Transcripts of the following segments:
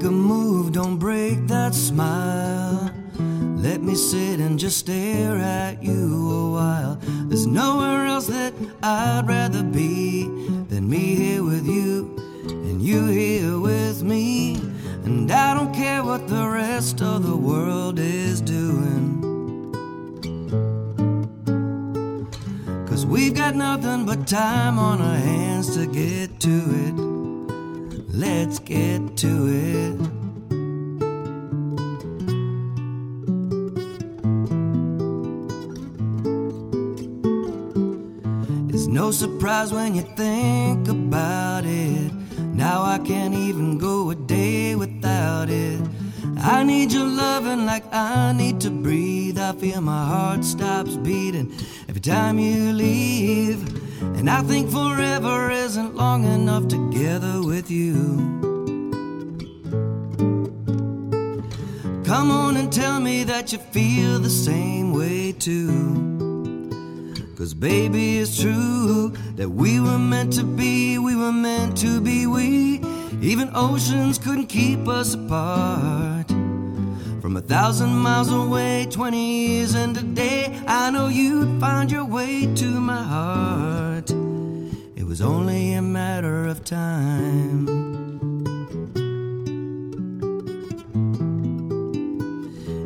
Make a move, don't break that smile. Let me sit and just stare at you a while. There's nowhere else that I'd rather be than me here stops every time you leave. And I think forever isn't long enough together with you. Come on and tell me that you feel the same way too. Cause baby, it's true that we were meant to be, we were meant to be we. Even oceans couldn't keep us apart. From a thousand miles away, 20 years and a day, I know you'd find your way to my heart. It was only a matter of time.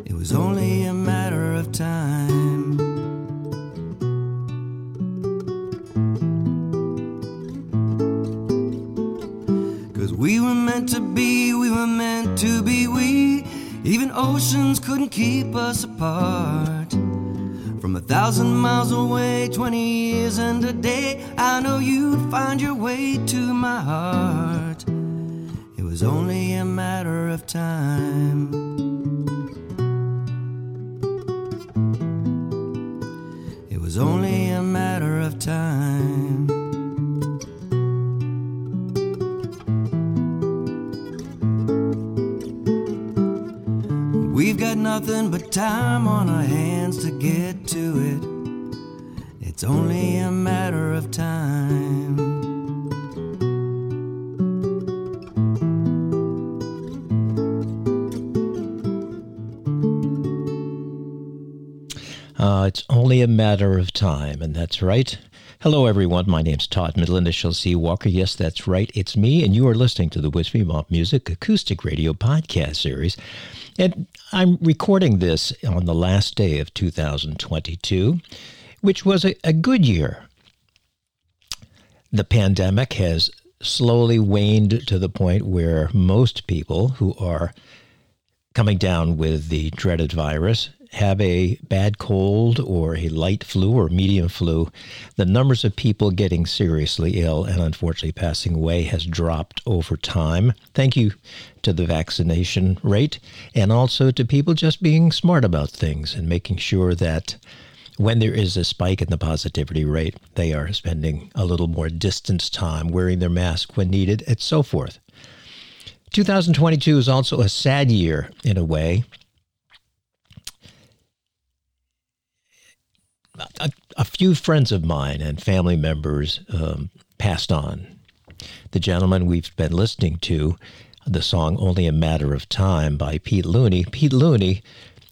It was only a matter of time. Cause we were meant to be, we were meant to be we. Even oceans couldn't keep us apart. From a thousand miles away, 20 years and a day, I know you'd find your way to my heart. It was only a matter of time. Nothing but time on our hands to get to it. It's only a matter of time. Uh, it's only a matter of time, and that's right. Hello, everyone. My name's Todd Middle, initial C. Walker. Yes, that's right. It's me, and you are listening to the Wispy Mop Music Acoustic Radio Podcast Series. And I'm recording this on the last day of 2022, which was a, a good year. The pandemic has slowly waned to the point where most people who are coming down with the dreaded virus have a bad cold or a light flu or medium flu, the numbers of people getting seriously ill and unfortunately passing away has dropped over time. Thank you to the vaccination rate and also to people just being smart about things and making sure that when there is a spike in the positivity rate, they are spending a little more distance time, wearing their mask when needed, and so forth. 2022 is also a sad year in a way. A, a few friends of mine and family members um, passed on. The gentleman we've been listening to, the song Only a Matter of Time by Pete Looney. Pete Looney,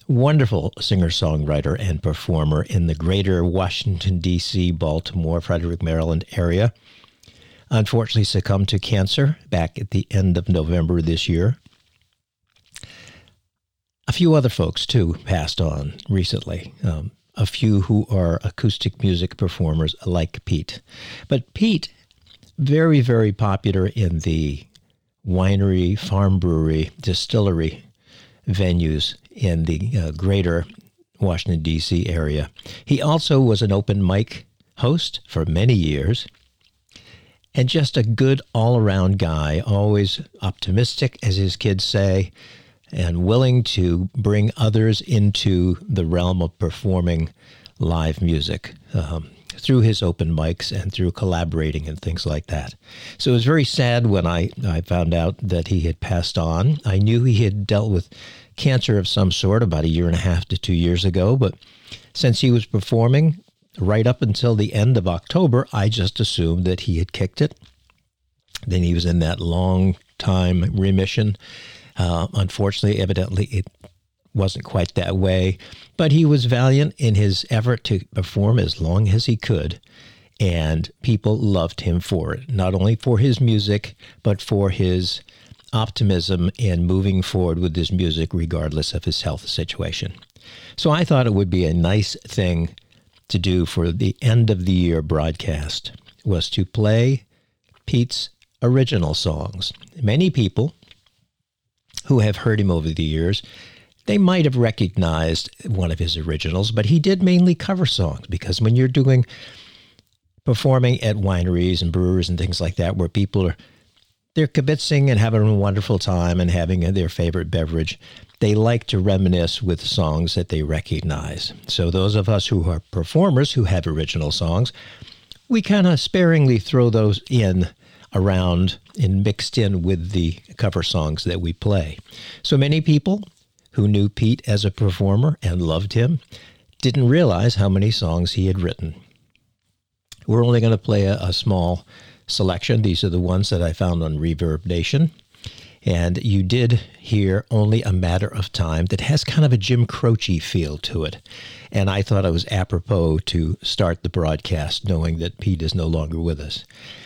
wonderful singer songwriter and performer in the greater Washington, D.C., Baltimore, Frederick, Maryland area unfortunately succumbed to cancer back at the end of November this year. A few other folks, too, passed on recently. Um, a few who are acoustic music performers like Pete. But Pete, very, very popular in the winery, farm brewery, distillery venues in the uh, greater Washington, D.C. area. He also was an open mic host for many years and just a good all around guy, always optimistic, as his kids say, and willing to bring others into the realm of performing live music um, through his open mics and through collaborating and things like that. So it was very sad when I, I found out that he had passed on. I knew he had dealt with cancer of some sort about a year and a half to two years ago, but since he was performing, right up until the end of October, I just assumed that he had kicked it. Then he was in that long time remission. Uh, unfortunately, evidently, it wasn't quite that way, but he was valiant in his effort to perform as long as he could. And people loved him for it, not only for his music, but for his optimism in moving forward with his music, regardless of his health situation. So I thought it would be a nice thing to do for the end of the year broadcast was to play Pete's original songs. Many people who have heard him over the years, they might have recognized one of his originals, but he did mainly cover songs because when you're doing performing at wineries and brewers and things like that where people are they're kibitzing and having a wonderful time and having their favorite beverage. They like to reminisce with songs that they recognize. So, those of us who are performers who have original songs, we kind of sparingly throw those in around and mixed in with the cover songs that we play. So, many people who knew Pete as a performer and loved him didn't realize how many songs he had written. We're only going to play a, a small selection. These are the ones that I found on Reverb Nation. And you did hear Only a Matter of Time that has kind of a Jim Croce feel to it. And I thought it was apropos to start the broadcast knowing that Pete is no longer with us.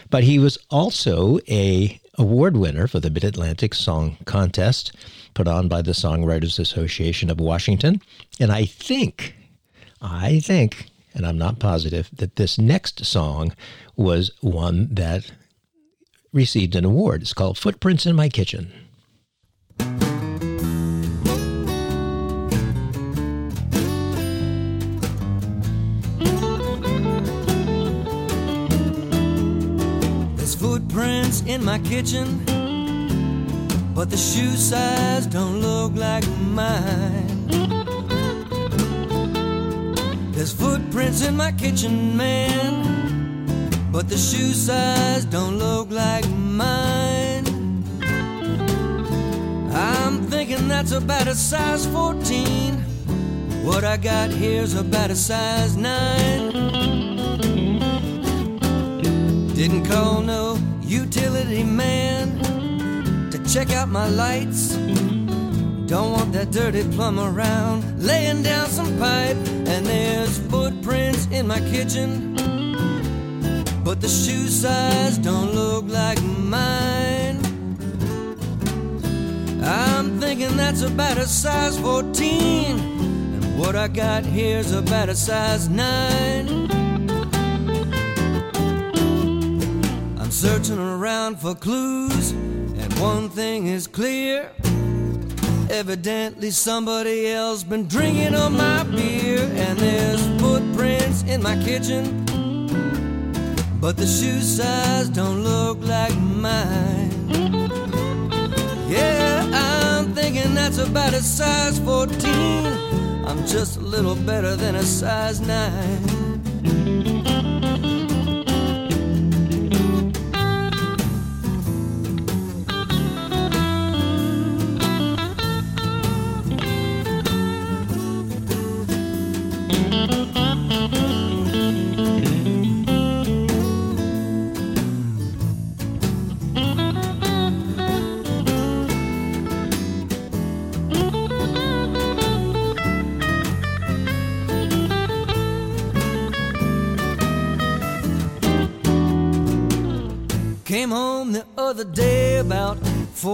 But he was also a award winner for the Mid-Atlantic Song Contest put on by the Songwriters Association of Washington. And I think, I think, and I'm not positive, that this next song was one that received an award. It's called Footprints in My Kitchen. Footprints in my kitchen, but the shoe size don't look like mine. There's footprints in my kitchen, man but the shoe size don't look like mine. I'm thinking that's about a size 14. What I got here's about a size 9. Didn't call no utility man to check out my lights. Don't want that dirty plumb around laying down some pipe. And there's footprints in my kitchen but the shoe size don't look like mine. I'm thinking that's about a size 14, and what I got here's about a size 9. I'm searching around for clues, and one thing is clear. Evidently, somebody else been drinking on my beer, and there's footprints in my kitchen but the shoe size don't look like mine. Yeah, I'm thinking that's about a size 14. I'm just a little better than a size 9.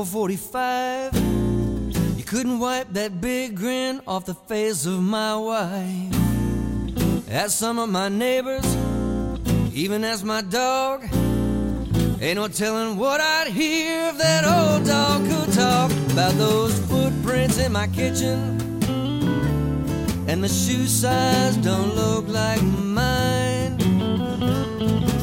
4:45. You couldn't wipe that big grin off the face of my wife. As some of my neighbors, even as my dog, ain't no telling what I'd hear if that old dog could talk about those footprints in my kitchen. And the shoe size don't look like mine.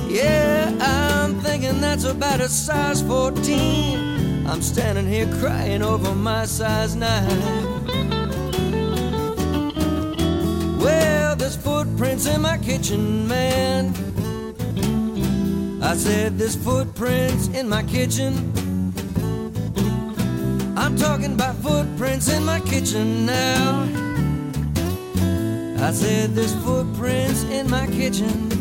Yeah, I'm thinking that's about a size 14. I'm standing here crying over my size 9. Well, there's footprints in my kitchen, man. I said there's footprints in my kitchen. I'm talking about footprints in my kitchen now. I said there's footprints in my kitchen.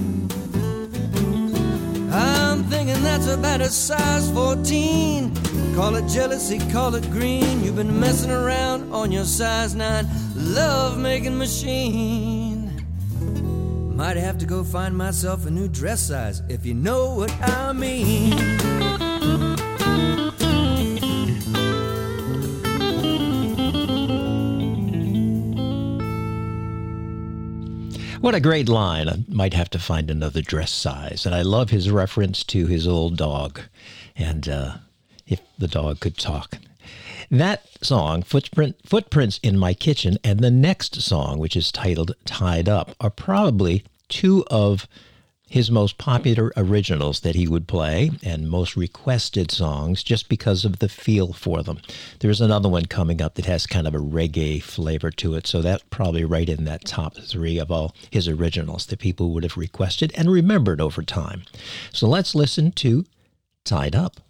I'm thinking that's about a size 14. Call it jealousy, call it green. You've been messing around on your size 9 love making machine. Might have to go find myself a new dress size if you know what I mean. What a great line. I might have to find another dress size. And I love his reference to his old dog. And uh, if the dog could talk. That song, Footprint, Footprints in My Kitchen, and the next song, which is titled Tied Up, are probably two of his most popular originals that he would play and most requested songs just because of the feel for them. There's another one coming up that has kind of a reggae flavor to it, so that's probably right in that top three of all his originals that people would have requested and remembered over time. So let's listen to Tied Up.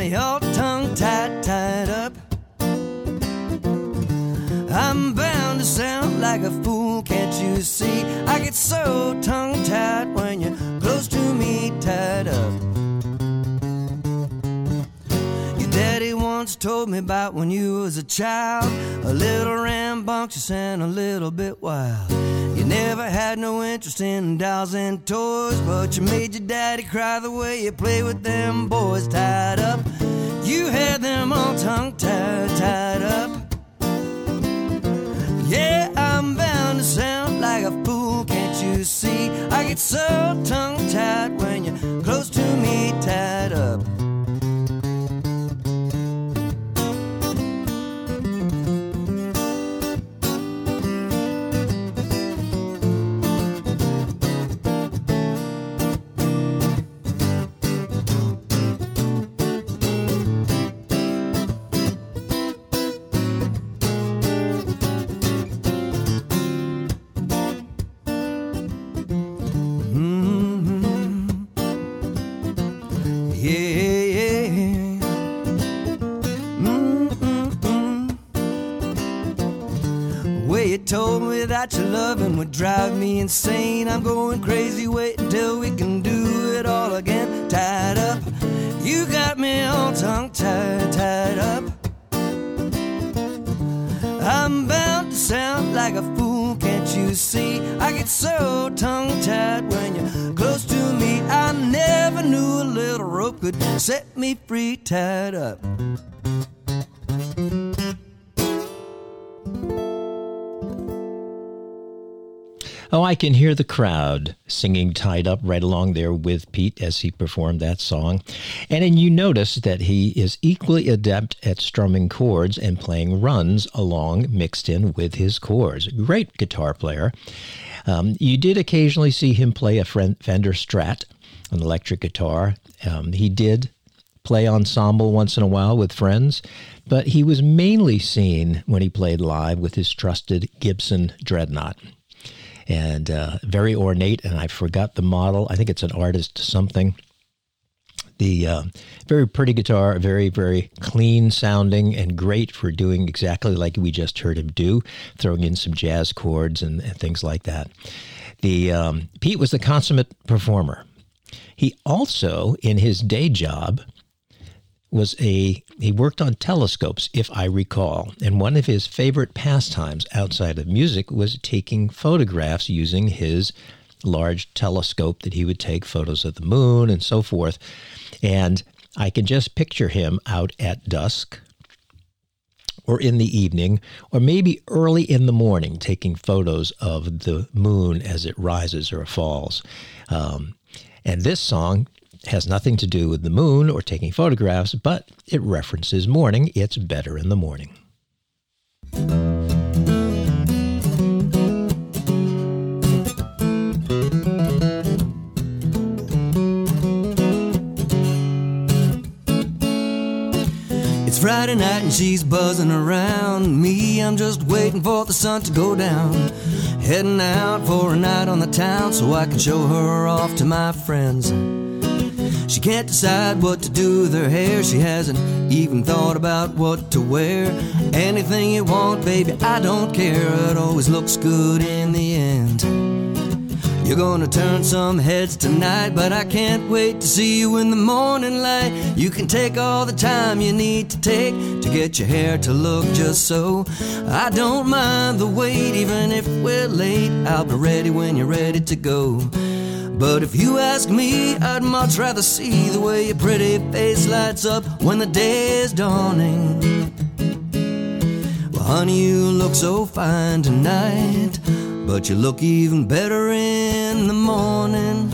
Me all told me about when you was a child, a little rambunctious and a little bit wild. You never had no interest in dolls and toys, but you made your daddy cry the way you play with them boys tied up. You had them all tongue tied, tied up. Yeah, I'm bound to sound like a fool, can't you see? I get so tongue tied when you're close to me, tied up. That your loving would drive me insane. I'm going crazy, wait until we can do it all again. Tied up, you got me all tongue tied, tied up. I'm bound to sound like a fool, can't you see? I get so tongue tied when you're close to me. I never knew a little rope could set me free, tied up. Oh, I can hear the crowd singing tied up right along there with Pete as he performed that song. And then you notice that he is equally adept at strumming chords and playing runs along mixed in with his chords. Great guitar player. Um, you did occasionally see him play a Fender Strat, an electric guitar. Um, he did play ensemble once in a while with friends, but he was mainly seen when he played live with his trusted Gibson Dreadnought and uh, very ornate. And I forgot the model. I think it's an artist something. The uh, very pretty guitar, very, very clean sounding, and great for doing exactly like we just heard him do, throwing in some jazz chords and, and things like that. The um, Pete was the consummate performer. He also, in his day job, was a he worked on telescopes if i recall and one of his favorite pastimes outside of music was taking photographs using his large telescope that he would take photos of the moon and so forth. And i can just picture him out at dusk or in the evening or maybe early in the morning taking photos of the moon as it rises or falls. Um, and this song has nothing to do with the moon or taking photographs, but it references morning. It's better in the morning. It's Friday night and she's buzzing around me. I'm just waiting for the sun to go down. Heading out for a night on the town so I can show her off to my friends. She can't decide what to do with her hair. She hasn't even thought about what to wear. Anything you want, baby, I don't care. It always looks good in the end. You're gonna turn some heads tonight, but I can't wait to see you in the morning light. You can take all the time you need to take to get your hair to look just so. I don't mind the wait, even if we're late. I'll be ready when you're ready to go. But if you ask me, I'd much rather see the way your pretty face lights up when the day is dawning. Well, honey, you look so fine tonight, but you look even better in the morning.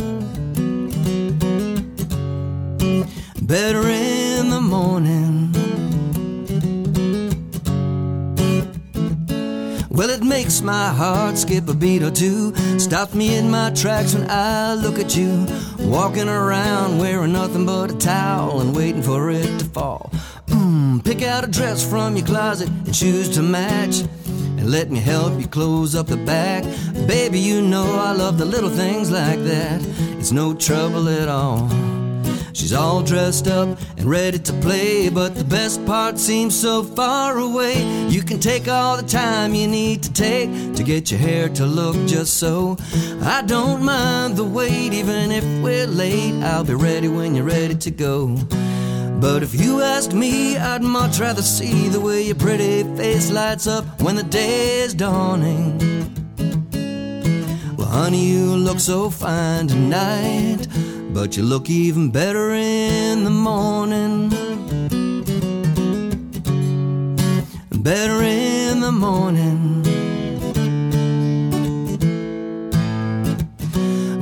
Better in the morning. Well, it makes my heart skip a beat or two. Stops me in my tracks when I look at you. Walking around wearing nothing but a towel and waiting for it to fall. Mm, pick out a dress from your closet and shoes to match. And let me help you close up the back. Baby, you know I love the little things like that. It's no trouble at all. She's all dressed up and ready to play, but the best part seems so far away. You can take all the time you need to take to get your hair to look just so. I don't mind the wait, even if we're late. I'll be ready when you're ready to go. But if you ask me, I'd much rather see the way your pretty face lights up when the day is dawning. Well, honey, you look so fine tonight. But you look even better in the morning. Better in the morning.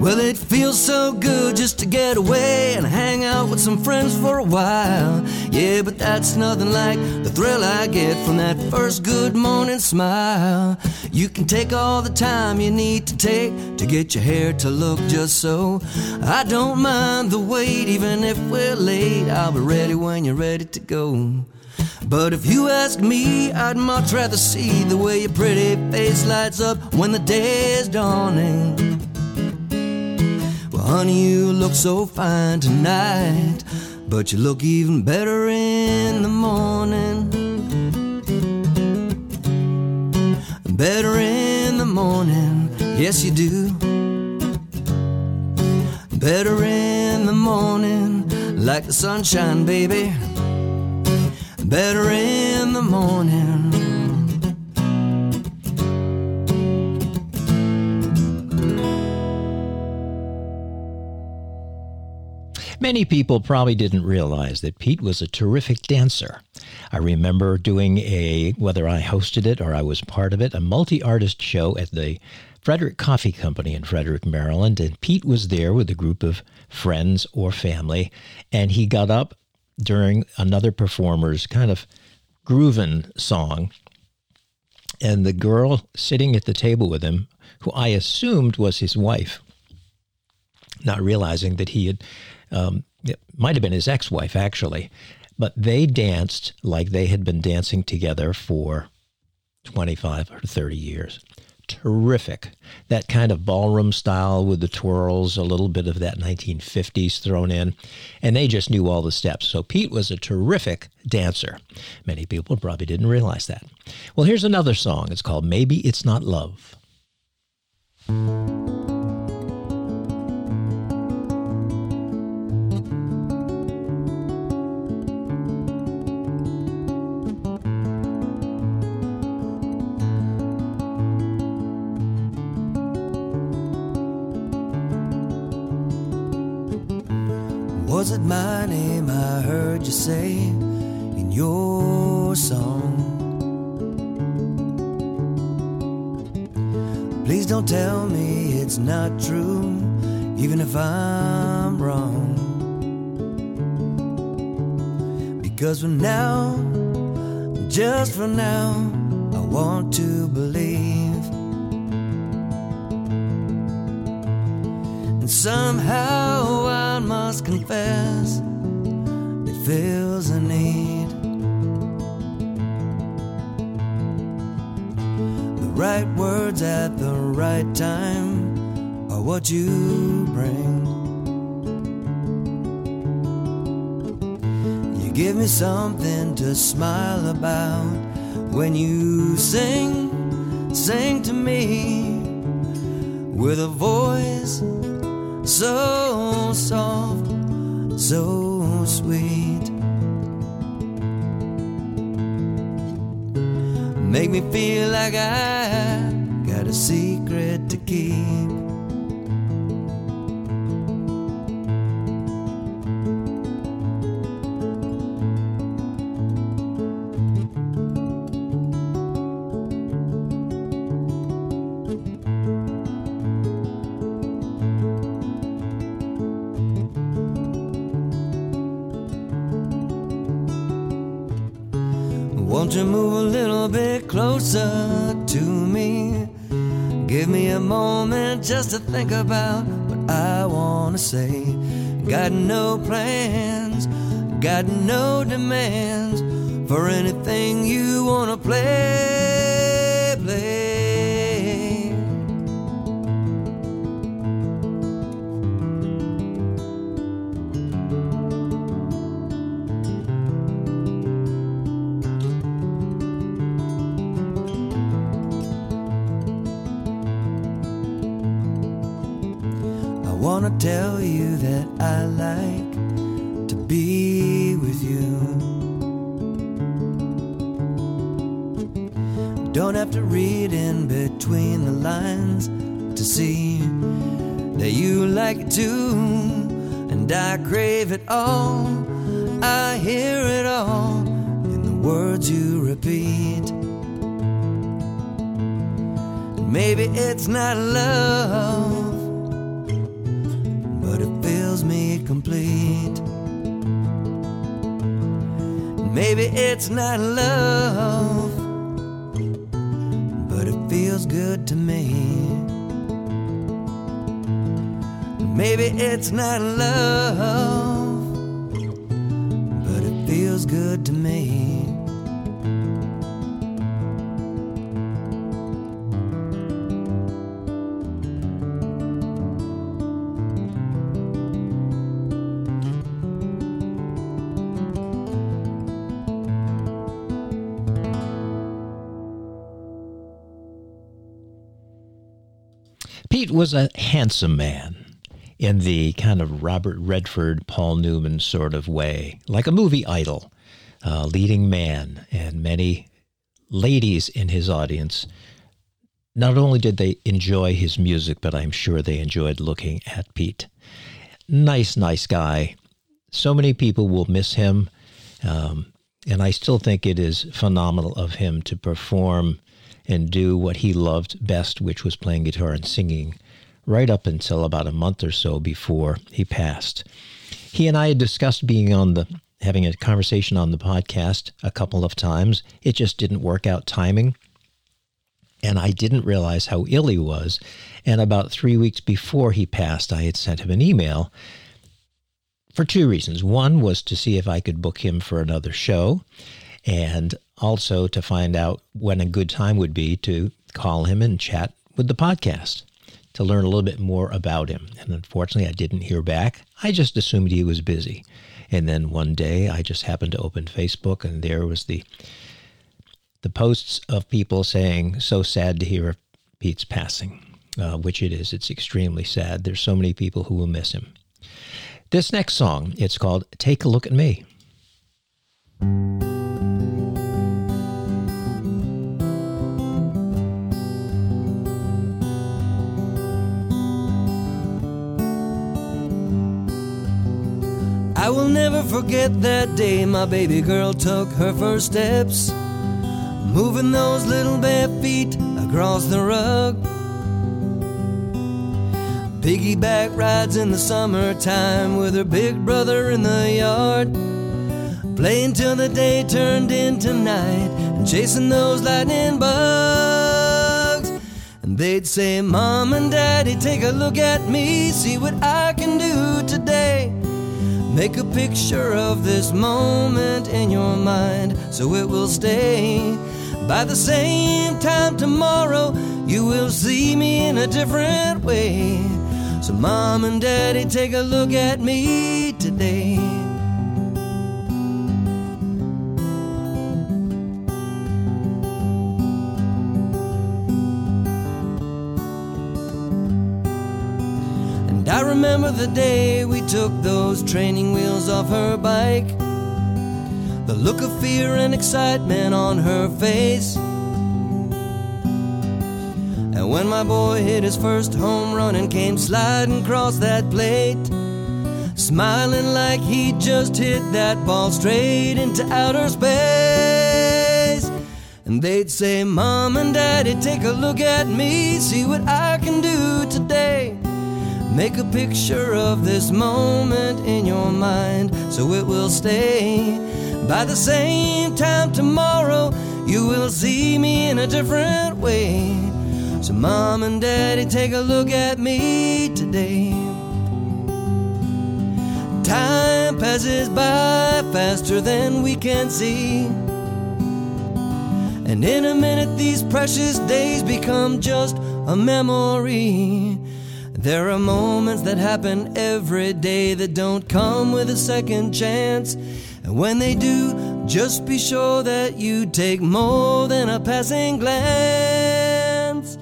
Well, it feels so good just to get away and hang out with some friends for a while. Yeah, but that's nothing like the thrill I get from that first good morning smile. You can take all the time you need to take to get your hair to look just so. I don't mind the wait, even if we're late. I'll be ready when you're ready to go. But if you ask me, I'd much rather see the way your pretty face lights up when the day is dawning. Honey, you look so fine tonight, but you look even better in the morning. Better in the morning, yes, you do. Better in the morning, like the sunshine, baby. Better in the morning. Many people probably didn't realize that Pete was a terrific dancer. I remember doing a, whether I hosted it or I was part of it, a multi artist show at the Frederick Coffee Company in Frederick, Maryland. And Pete was there with a group of friends or family. And he got up during another performer's kind of grooving song. And the girl sitting at the table with him, who I assumed was his wife, not realizing that he had um, it might have been his ex wife, actually. But they danced like they had been dancing together for 25 or 30 years. Terrific. That kind of ballroom style with the twirls, a little bit of that 1950s thrown in. And they just knew all the steps. So Pete was a terrific dancer. Many people probably didn't realize that. Well, here's another song. It's called Maybe It's Not Love. You say in your song? Please don't tell me it's not true, even if I'm wrong. Because for now, just for now, I want to believe. And somehow I must confess, feels a need. The right words at the right time are what you bring. You give me something to smile about when you sing, sing to me with a voice so soft, so sweet. Make me feel like I got a secret to keep. Closer to me? Give me a moment just to think about what I wanna say. Got no plans, got no demands for anything you wanna play, play. Wanna tell you that I like to be with you. Don't have to read in between the lines to see that you like it too, and I crave it all. I hear it all in the words you repeat. Maybe it's not love complete. Maybe it's not love, but it feels good to me. Maybe it's not love, but it feels good to me. Was a handsome man in the kind of Robert Redford, Paul Newman sort of way, like a movie idol, leading man, and many ladies in his audience. Not only did they enjoy his music, but I'm sure they enjoyed looking at Pete. Nice, nice guy. So many people will miss him. Um, and I still think it is phenomenal of him to perform and do what he loved best, which was playing guitar and singing, right up until about a month or so before he passed. He and I had discussed being on the having a conversation on the podcast a couple of times. It just didn't work out timing. And I didn't realize how ill he was. And about three weeks before he passed, I had sent him an email for two reasons. One was to see if I could book him for another show, and also to find out when a good time would be to call him and chat with the podcast to learn a little bit more about him. And unfortunately, I didn't hear back. I just assumed he was busy. And then one day, I just happened to open Facebook, and there was the the posts of people saying, "So sad to hear of Pete's passing," uh, which it is. It's extremely sad. There's so many people who will miss him. This next song, it's called "Take a Look at Me." I will never forget that day my baby girl took her first steps, moving those little bare feet across the rug. Piggyback rides in the summertime with her big brother in the yard. Playing till the day turned into night and chasing those lightning bugs. And they'd say, Mom and Daddy, take a look at me, see what I can do today. Make a picture of this moment in your mind so it will stay. By the same time tomorrow, you will see me in a different way. So, mom and daddy, take a look at me today. Remember the day we took those training wheels off her bike. The look of fear and excitement on her face. And when my boy hit his first home run and came sliding across that plate, smiling like he just hit that ball straight into outer space. And they'd say, Mom and Daddy, take a look at me, see what I can do today. Make a picture of this moment in your mind so it will stay. By the same time tomorrow, you will see me in a different way. So, mom and daddy, take a look at me today. Time passes by faster than we can see. And in a minute, these precious days become just a memory. There are moments that happen every day that don't come with a second chance. And when they do, just be sure that you take more than a passing glance.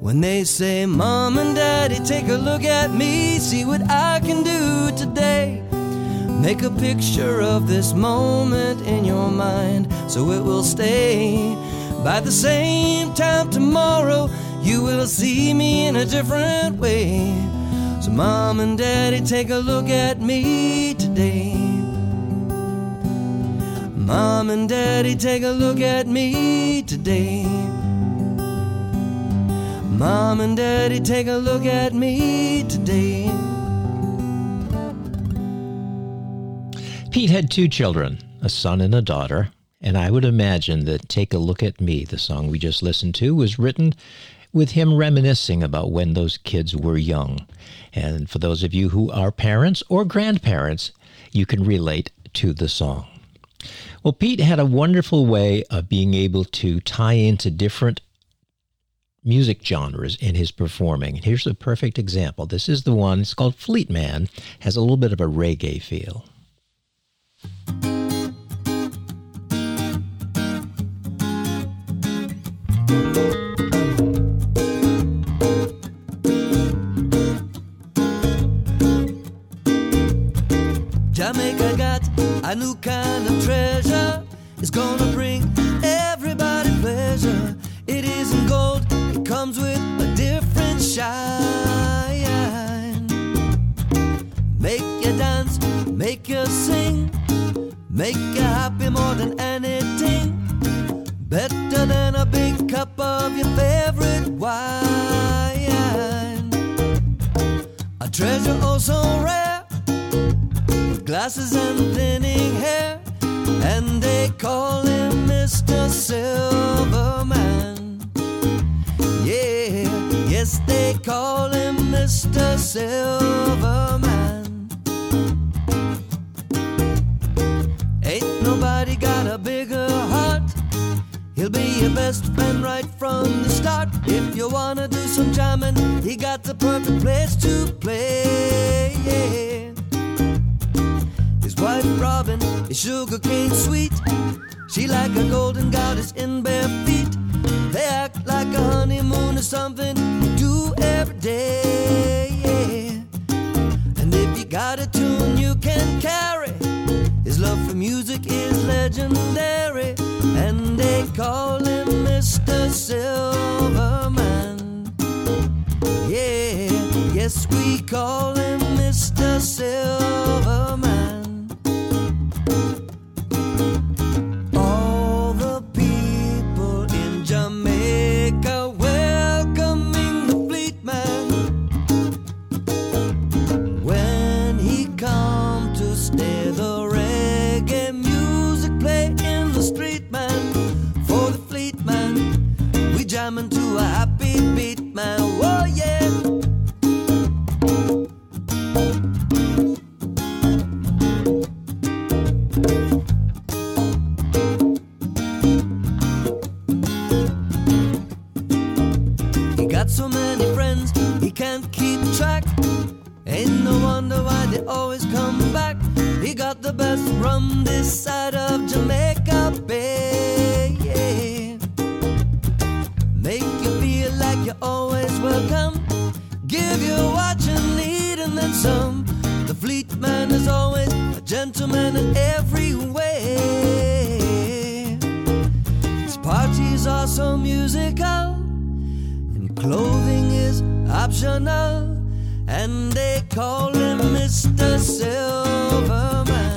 When they say, Mom and Daddy, take a look at me, see what I can do today. Make a picture of this moment in your mind so it will stay. By the same time tomorrow, you will see me in a different way. So, Mom and Daddy, take a look at me today. Mom and Daddy, take a look at me today. Mom and Daddy, take a look at me today. Pete had two children, a son and a daughter, and I would imagine that Take a Look at Me, the song we just listened to, was written with him reminiscing about when those kids were young. And for those of you who are parents or grandparents, you can relate to the song. Well, Pete had a wonderful way of being able to tie into different music genres in his performing. And here's a perfect example. This is the one, it's called Fleet Man, has a little bit of a reggae feel. A new kind of treasure. is gonna bring everybody pleasure. It isn't gold, it comes with a different shine. Make you dance, make you sing, make you happy more than anything. Better than a big cup of your favorite wine. A treasure oh so rare glasses and thinning hair, and they call him Mr. Silverman. Yeah, yes, they call him Mr. Silverman. Ain't nobody got a bigger heart. He'll be your best friend right from the start. If you wanna do some jamming, he got the perfect place to play. Yeah. Wife Robin is sugar cane sweet. She like a golden goddess in bare feet. They act like a honeymoon or something you do every day. Yeah. And if you got a tune you can carry, his love for music is legendary. And they call him Mr. Silverman. Yeah, yes, we call man is always a gentleman in every way. His parties are so musical, and clothing is optional. And they call him Mr. Silverman.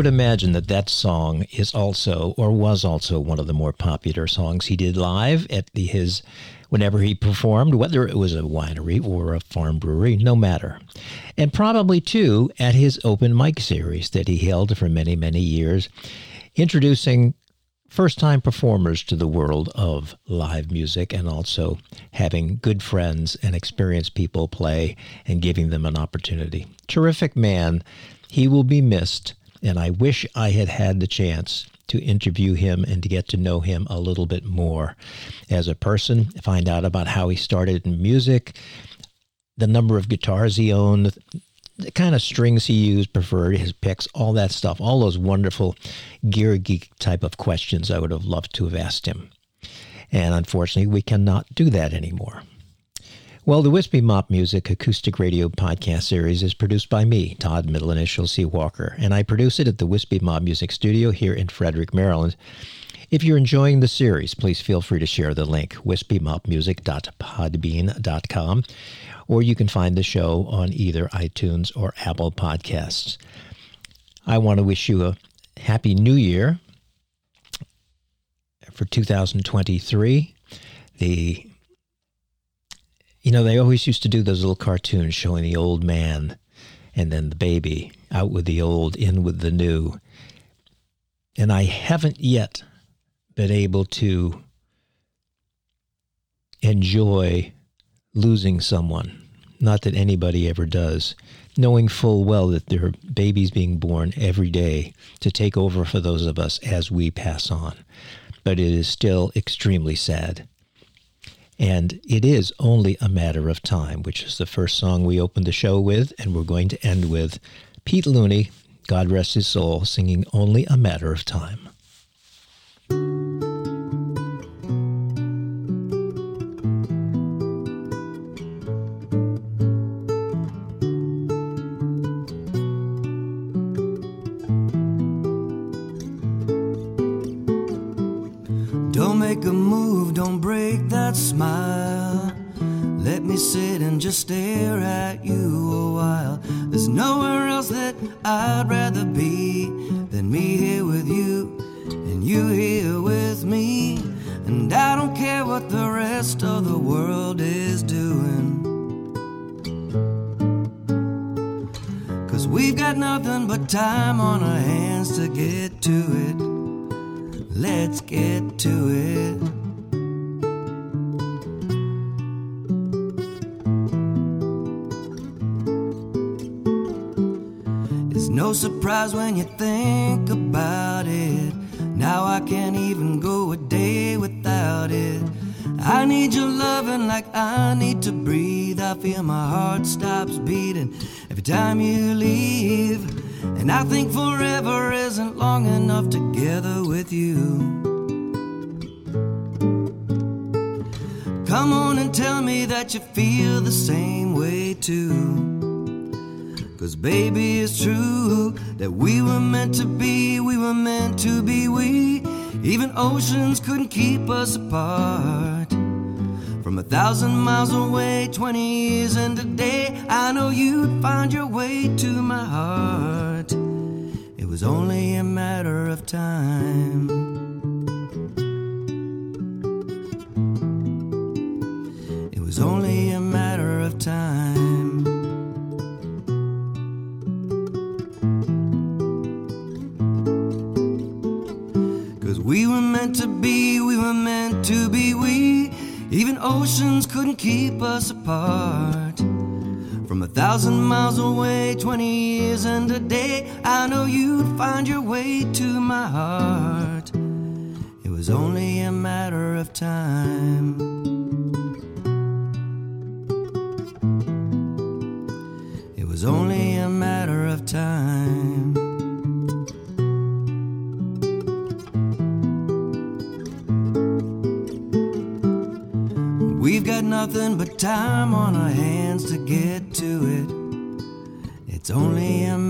Would imagine that that song is also, or was also, one of the more popular songs he did live at the, his, whenever he performed, whether it was a winery or a farm brewery, no matter. And probably too at his open mic series that he held for many, many years, introducing first time performers to the world of live music and also having good friends and experienced people play and giving them an opportunity. Terrific man. He will be missed. And I wish I had had the chance to interview him and to get to know him a little bit more as a person, find out about how he started in music, the number of guitars he owned, the kind of strings he used, preferred, his picks, all that stuff, all those wonderful gear geek type of questions I would have loved to have asked him. And unfortunately, we cannot do that anymore. Well, the Wispy Mop Music acoustic radio podcast series is produced by me, Todd Middle Initial C. Walker, and I produce it at the Wispy Mop Music Studio here in Frederick, Maryland. If you're enjoying the series, please feel free to share the link, wispymopmusic.podbean.com, or you can find the show on either iTunes or Apple Podcasts. I want to wish you a happy new year for 2023. The you know, they always used to do those little cartoons showing the old man and then the baby out with the old, in with the new. And I haven't yet been able to enjoy losing someone. Not that anybody ever does, knowing full well that there are babies being born every day to take over for those of us as we pass on. But it is still extremely sad. And it is only a matter of time, which is the first song we opened the show with, and we're going to end with Pete Looney, God rest his soul, singing Only a Matter of Time. Cause we've got nothing but time on our hands to get to it. Let's get to it. It's no surprise when you think about it. Now I can't even go a day without it. I need your loving like I need to breathe. I feel my heart stops beating time you leave. And I think forever isn't long enough together with you. Come on and tell me that you feel the same way too. Cause baby, it's true that we were meant to be, we were meant to be we. Even oceans couldn't keep us apart. From a thousand miles away, 20 years and a day, I know you'd find your way to my heart. It was only a matter of time. Keep us apart. From a thousand miles away, 20 years and a day, I know you'd find your way to my heart. It was only a matter of time. It's only a.